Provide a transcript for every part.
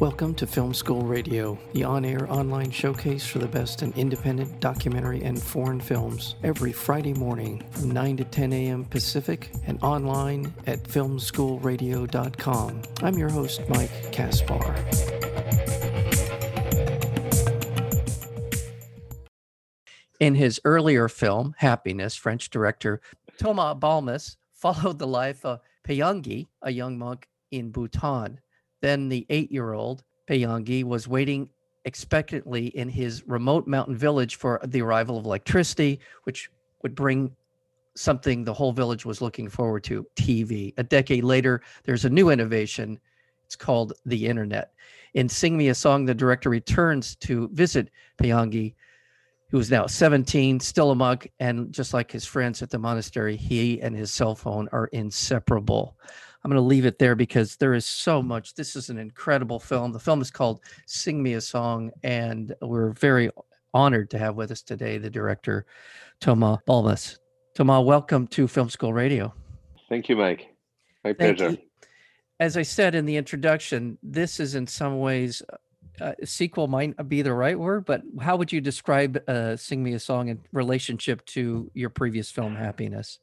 Welcome to Film School Radio, the on air online showcase for the best in independent documentary and foreign films, every Friday morning from 9 to 10 a.m. Pacific and online at filmschoolradio.com. I'm your host, Mike Kaspar. In his earlier film, Happiness, French director Thomas Balmès followed the life of Peyangki, a young monk in Bhutan. Then the eight year old Peyangki was waiting expectantly in his remote mountain village for the arrival of electricity, which would bring something the whole village was looking forward to TV. A decade later, there's a new innovation. It's called the internet. In Sing Me a Song, the director returns to visit Peyangki, who is now 17, still a monk, and just like his friends at the monastery, he and his cell phone are inseparable. I'm going to leave it there because there is so much. This is an incredible film. The film is called Sing Me a Song, and we're very honored to have with us today the director, Toma Balmès. Toma, welcome to Film School Radio. Thank you, Mike. My Thank pleasure. You. As I said in the introduction, this is in some ways uh, sequel might be the right word, but how would you describe uh, "Sing Me a Song" in relationship to your previous film, Happiness?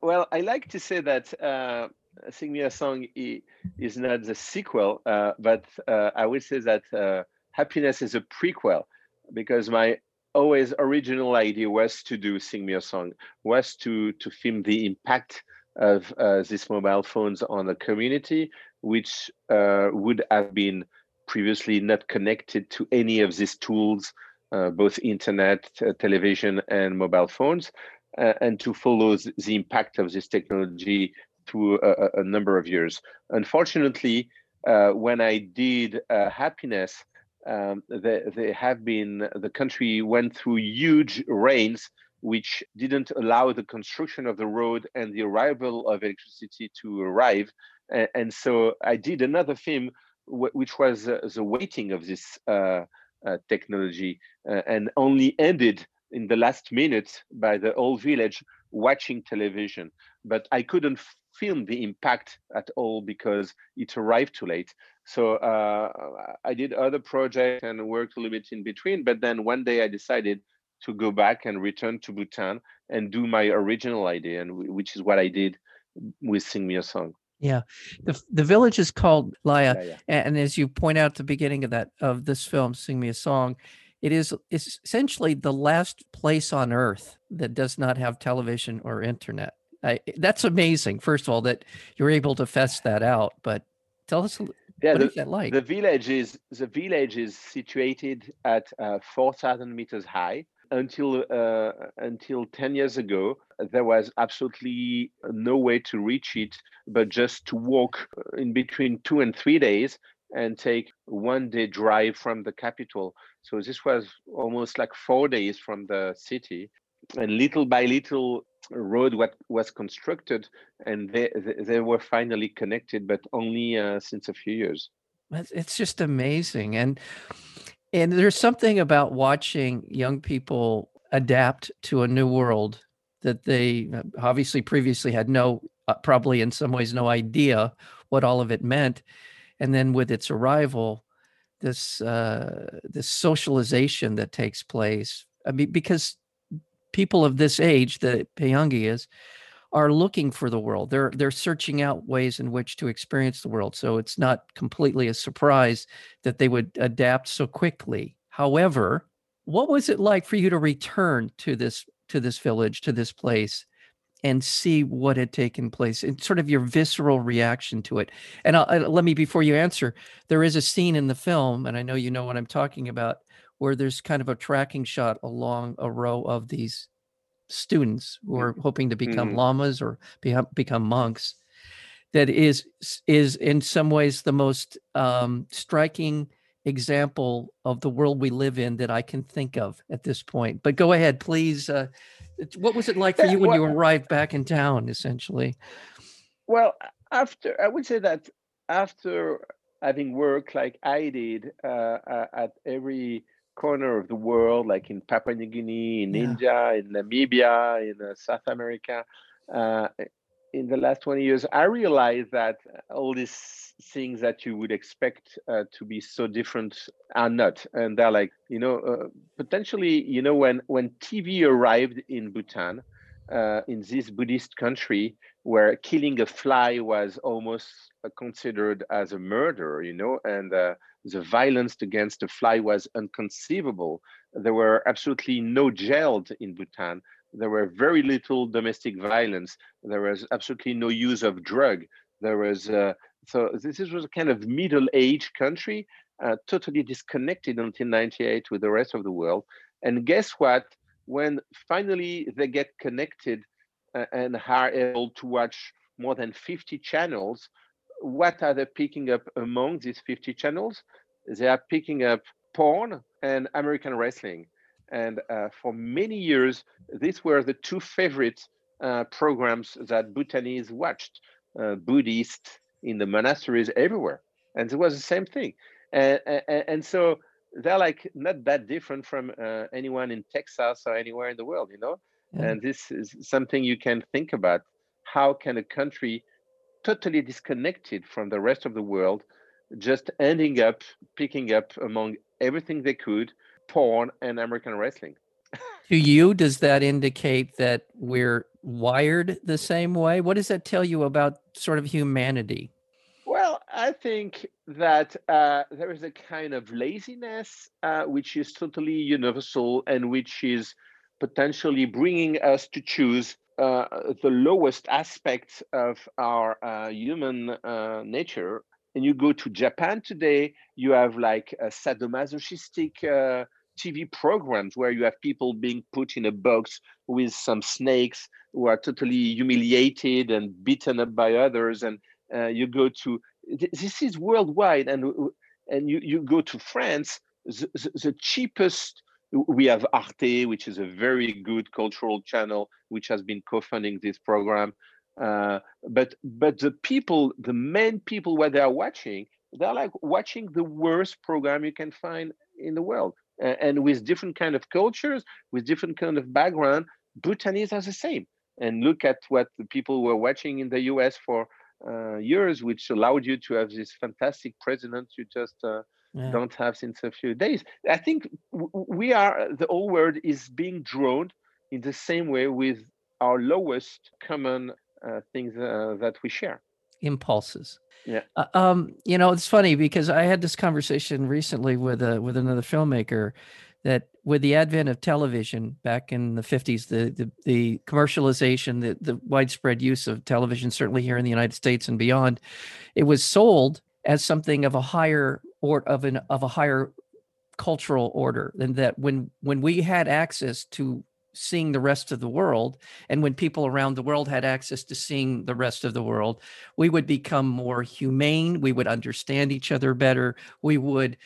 Well, I like to say that uh, Sing Me a Song is not the sequel, uh, but uh, I would say that uh, Happiness is a prequel because my always original idea was to do Sing Me a Song, was to, to film the impact of uh, these mobile phones on the community, which uh, would have been previously not connected to any of these tools, uh, both internet, television, and mobile phones. Uh, and to follow the impact of this technology through a, a number of years. Unfortunately, uh, when I did uh, Happiness, um, they, they have been, the country went through huge rains, which didn't allow the construction of the road and the arrival of electricity to arrive. And, and so I did another film, which was uh, the waiting of this uh, uh, technology uh, and only ended in the last minute by the whole village watching television. But I couldn't film the impact at all because it arrived too late. So uh, I did other projects and worked a little bit in between. But then one day I decided to go back and return to Bhutan and do my original idea, and which is what I did with Sing Me a Song. Yeah, the the village is called Laya, yeah, yeah. and as you point out at the beginning of that of this film, Sing Me a Song, it is essentially the last place on earth that does not have television or internet. I, that's amazing. First of all, that you're able to fess that out. But tell us, yeah, what the, is that like? The village is the village is situated at uh, four thousand meters high. Until uh, until ten years ago, there was absolutely no way to reach it, but just to walk in between two and three days and take one day drive from the capital. So this was almost like four days from the city. And little by little, road what was constructed and they they were finally connected but only uh, since a few years. It's just amazing and and there's something about watching young people adapt to a new world that they uh, obviously previously had no uh, probably in some ways no idea what all of it meant and then with its arrival this uh this socialization that takes place i mean because people of this age that Peyangki is are looking for the world. They're they're searching out ways in which to experience the world. So it's not completely a surprise that they would adapt so quickly. However, what was it like for you to return to this to this village, to this place and see what had taken place and sort of your visceral reaction to it. And I'll, I'll, let me, before you answer, there is a scene in the film, and I know you know what I'm talking about, where there's kind of a tracking shot along a row of these students who are hoping to become mm-hmm. lamas or be, become monks that is is in some ways the most um, striking example of the world we live in that I can think of at this point. But go ahead, please. Uh, what was it like for you when you arrived back in town, essentially? Well, after I would say that after having worked like I did uh, uh, at every corner of the world, like in Papua New Guinea, in yeah. India, in Namibia, in uh, South America, uh, in the last 20 years, I realized that all these things that you would expect uh, to be so different are not. And they're like, you know, uh, potentially, you know, when, when TV arrived in Bhutan, uh, in this Buddhist country, where killing a fly was almost uh, considered as a murder, you know, and uh, the violence against a fly was inconceivable. There were absolutely no jails in Bhutan there were very little domestic violence. There was absolutely no use of drug. There was uh, so this was a kind of middle-aged country, uh, totally disconnected until '98 with the rest of the world. And guess what? When finally they get connected and are able to watch more than 50 channels, what are they picking up among these 50 channels? They are picking up porn and American wrestling. And uh, for many years, these were the two favorite uh, programs that Bhutanese watched, uh, Buddhists in the monasteries everywhere. And it was the same thing. And, and, and so they're like not that different from uh, anyone in Texas or anywhere in the world, you know? Yeah. And this is something you can think about. How can a country totally disconnected from the rest of the world just ending up picking up among everything they could porn and American wrestling. to you, does that indicate that we're wired the same way? What does that tell you about sort of humanity? Well, I think that uh, there is a kind of laziness uh, which is totally universal and which is potentially bringing us to choose uh, the lowest aspects of our uh, human uh, nature. And you go to Japan today, you have like sadomasochistic uh, TV programs where you have people being put in a box with some snakes who are totally humiliated and beaten up by others, and uh, you go to this is worldwide, and and you you go to France, the, the cheapest. We have Arte, which is a very good cultural channel, which has been co-funding this program. Uh, but but the people, the main people, what they are watching, they're like watching the worst program you can find in the world and with different kind of cultures, with different kind of background, Bhutanese are the same. And look at what the people were watching in the US for uh, years, which allowed you to have this fantastic president you just uh, yeah. don't have since a few days. I think we are, the whole world is being drawn in the same way with our lowest common uh, things uh, that we share. Impulses. Yeah. Uh, um, you know, it's funny because I had this conversation recently with a with another filmmaker that with the advent of television back in the 50s, the the, the commercialization, the, the widespread use of television, certainly here in the United States and beyond, it was sold as something of a higher or of an of a higher cultural order than that when when we had access to seeing the rest of the world. And when people around the world had access to seeing the rest of the world, we would become more humane. We would understand each other better. We would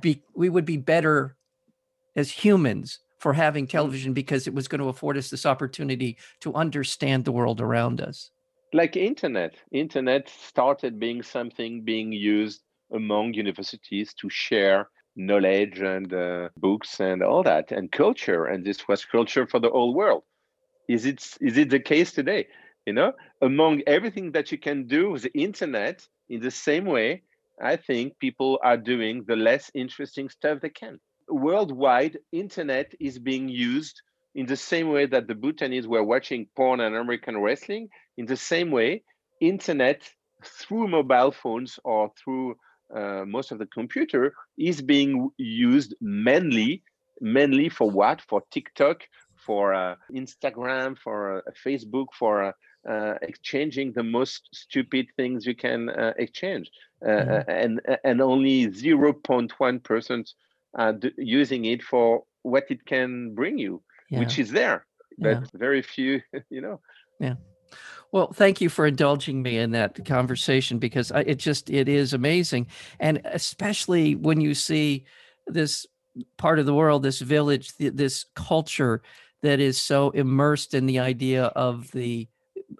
be we would be better as humans for having mm. television because it was going to afford us this opportunity to understand the world around us. Like internet, internet started being something being used among universities to share knowledge and uh, books and all that and culture and this was culture for the whole world. Is it is it the case today? You know among everything that you can do with the internet in the same way i think people are doing the less interesting stuff they can. Worldwide internet is being used in the same way that the bhutanese were watching porn and american wrestling. In the same way internet through mobile phones or through uh, most of the computer is being used mainly mainly for what for tiktok for uh, instagram for uh, facebook for uh, uh, exchanging the most stupid things you can uh, exchange mm-hmm. and and only 0.1 percent are using it for what it can bring you yeah. which is there but yeah. very few you know yeah well, thank you for indulging me in that conversation because it just it is amazing, and especially when you see this part of the world, this village, this culture that is so immersed in the idea of the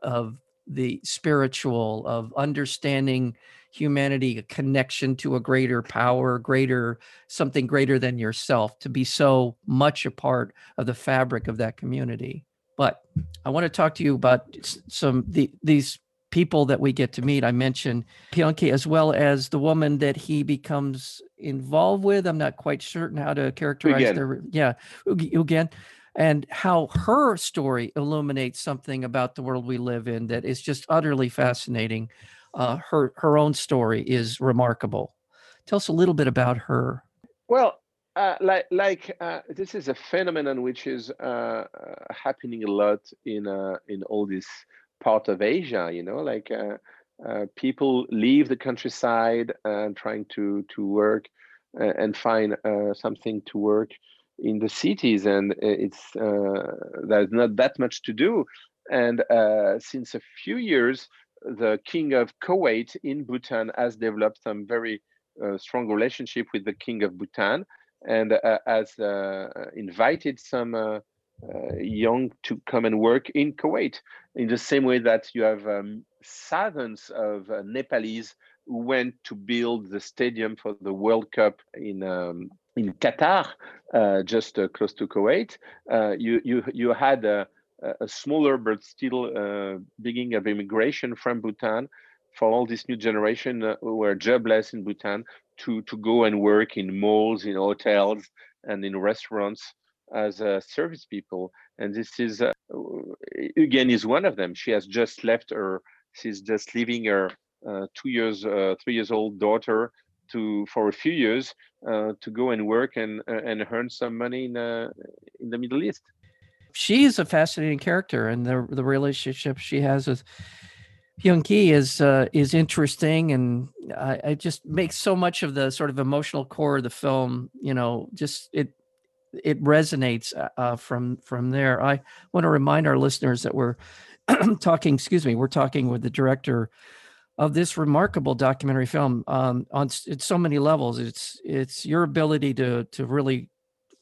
of the spiritual, of understanding humanity, a connection to a greater power, greater something greater than yourself, to be so much a part of the fabric of that community. But I want to talk to you about some the these people that we get to meet. I mentioned Peyangki as well as the woman that he becomes involved with. I'm not quite certain how to characterize Again. their yeah, again, and how her story illuminates something about the world we live in that is just utterly fascinating. Uh, her her own story is remarkable. Tell us a little bit about her. Well, uh, like like uh, this is a phenomenon which is uh, uh happening a lot in uh, in all this part of Asia. You know, like people leave the countryside and trying to to work and find something to work in the cities, and it's there's not that much to do. And since a few years, the king of Kuwait in Bhutan has developed some very strong relationship with the king of Bhutan and uh, has uh, invited some uh, young to come and work in Kuwait in the same way that you have um, thousands of Nepalese who went to build the stadium for the World Cup in um, in Qatar, uh, just uh, close to Kuwait. Uh, you you you had a, a smaller but still beginning of immigration from Bhutan for all this new generation uh, who are jobless in Bhutan to to go and work in malls, in hotels, and in restaurants as uh, service people. And this is uh, again is one of them. She has just left her. She's just leaving her uh, two years, uh, three years old daughter to for a few years uh, to go and work and and earn some money in in the Middle East. She is a fascinating character, and the the relationship she has with Peyangki is uh, is interesting, and I, I just makes so much of the sort of emotional core of the film. You know, just it it resonates uh, uh from from there. I want to remind our listeners that we're talking. Excuse me, we're talking with the director of this remarkable documentary film um, on so many levels. It's it's your ability to to really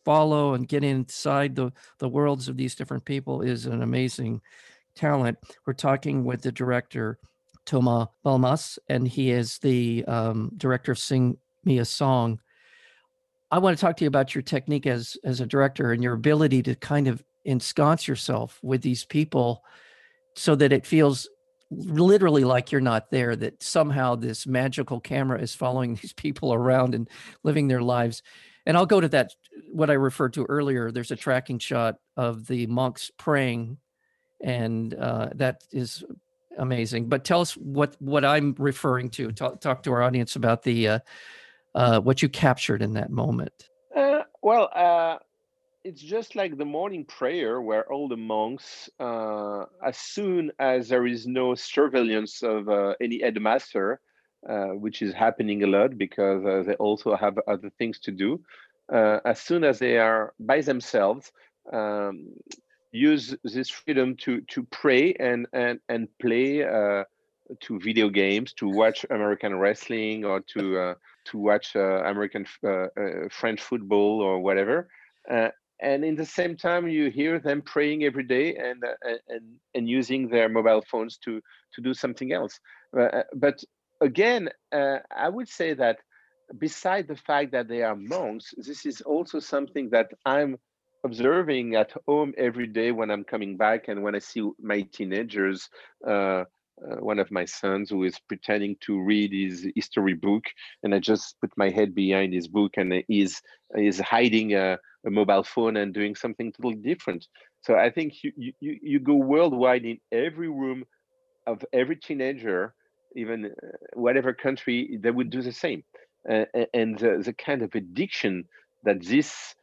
follow and get inside the the worlds of these different people is an amazing talent. We're talking with the director, Thomas Balmès, and he is the um, director of Sing Me a Song. I want to talk to you about your technique as as a director and your ability to kind of ensconce yourself with these people so that it feels literally like you're not there that somehow this magical camera is following these people around and living their lives and i'll go to that what i referred to earlier there's a tracking shot of the monks praying and uh, that is amazing. But tell us what what I'm referring to. Talk, talk to our audience about the uh, uh, what you captured in that moment. Uh, well, uh, it's just like the morning prayer, where all the monks, uh, as soon as there is no surveillance of any headmaster, which is happening a lot because they also have other things to do. as soon as they are by themselves, um, use this freedom to to pray and and and play uh, to video games, to watch American wrestling, or to uh, to watch uh, American uh, uh, French football or whatever. Uh, and in the same time, you hear them praying every day and and and using their mobile phones to to do something else. but again, I would say that beside the fact that they are monks, this is also something that I'm observing at home every day when I'm coming back and when I see my teenagers, uh, uh, one of my sons who is pretending to read his history book, and I just put my head behind his book and he's is hiding a, a, mobile phone and doing something totally different. So I think you, you you go worldwide in every room of every teenager, even uh, whatever country, they would do the same. Uh, and the, the kind of addiction that this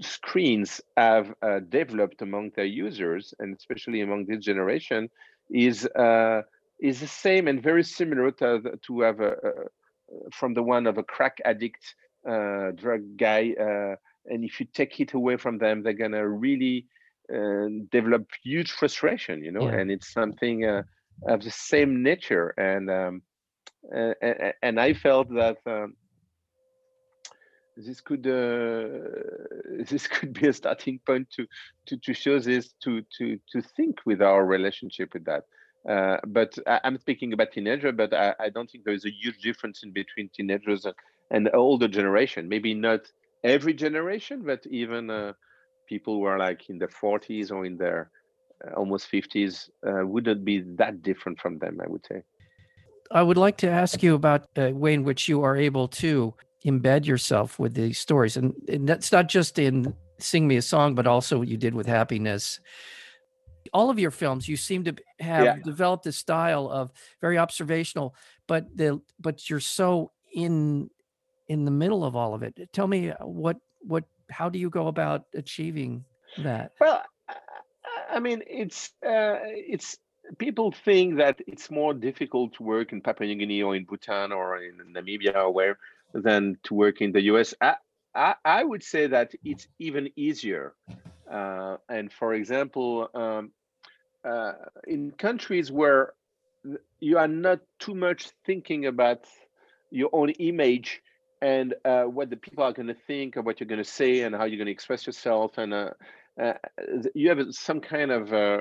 screens have uh, developed among their users, and especially among this generation, is uh, is the same and very similar to, to have a, a, from the one of a crack addict uh, drug guy. Uh, and if you take it away from them, they're gonna really uh, develop huge frustration, you know. Yeah. And it's something uh, of the same nature. And um, and, and I felt that. Um, this could uh, this could be a starting point to to to show this to to to think with our relationship with that. Uh, but I, am speaking about teenager, but I, I, don't think there is a huge difference in between teenagers and, and older generation. Maybe not every generation, but even uh, people who are like in their 40s or in their almost 50s uh, wouldn't be that different from them, I would say. I would like to ask you about the way in which you are able to embed yourself with these stories. And, and that's not just in Sing Me a Song, but also what you did with Happiness. All of your films, you seem to have yeah. developed a style of very observational, but the but you're so in in the middle of all of it. Tell me uh, what what how do you go about achieving that? Well, I mean, it's uh, it's people think that it's more difficult to work in Papua New Guinea or in Bhutan or in Namibia or where than to work in the US. I, I, I would say that it's even easier. Uh, and for example, um, uh, in countries where you are not too much thinking about your own image and uh, what the people are going to think or what you're going to say and how you're going to express yourself and uh, uh, you have some kind of uh,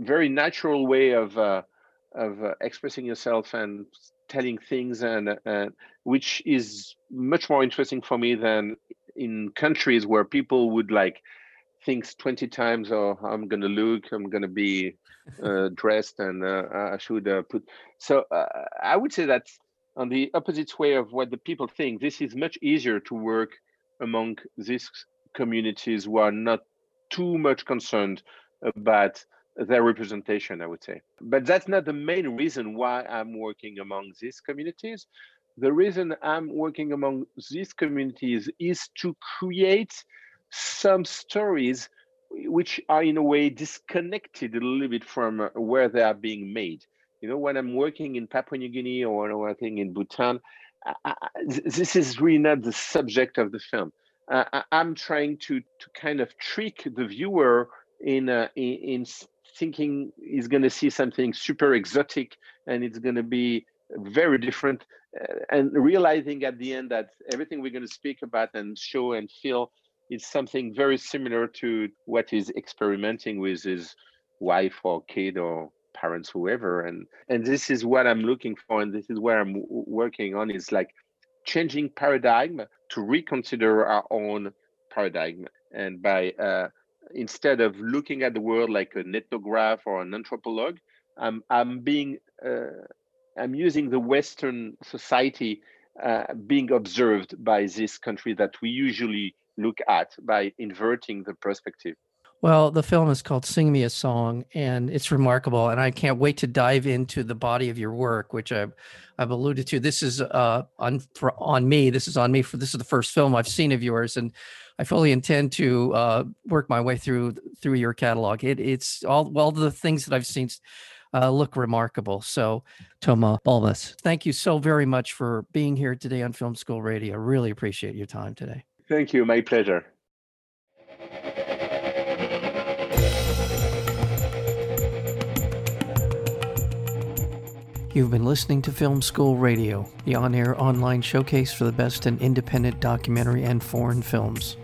very natural way of of expressing yourself and telling things and uh, which is much more interesting for me than in countries where people would like things 20 times oh, i'm gonna look i'm gonna be uh, dressed and uh, i should uh, put so i would say that on the opposite way of what the people think. This is much easier to work among these communities who are not too much concerned about their representation, I would say. But that's not the main reason why I'm working among these communities. The reason I'm working among these communities is to create some stories which are in a way disconnected a little bit from where they are being made. You know, when I'm working in Papua New Guinea or when I'm working in Bhutan, I, I, this is really not the subject of the film. Uh, I, am trying to to kind of trick the viewer in uh, in, in thinking he's going to see something super exotic and it's going to be very different uh, and realizing at the end that everything we're going to speak about and show and feel is something very similar to what he's experimenting with his wife or kid or parents whoever. And and this is what i'm looking for and this is where i'm working on is like changing paradigm to reconsider our own paradigm. And by uh, instead of looking at the world like an ethnograph or an anthropologue, I'm I'm being uh, I'm using the Western society uh, being observed by this country that we usually look at by inverting the perspective. Well, the film is called Sing Me a Song, and it's remarkable. And I can't wait to dive into the body of your work, which I've, I've alluded to. This is uh, on for, on me. This is on me for this is the first film I've seen of yours, and I fully intend to uh, work my way through through your catalog. It, it's all well the things that I've seen uh, look remarkable. So, Thomas Balmès, thank you so very much for being here today on Film School Radio. Really appreciate your time today. Thank you. My pleasure. You've been listening to Film School Radio, the on air online showcase for the best in independent documentary and foreign films.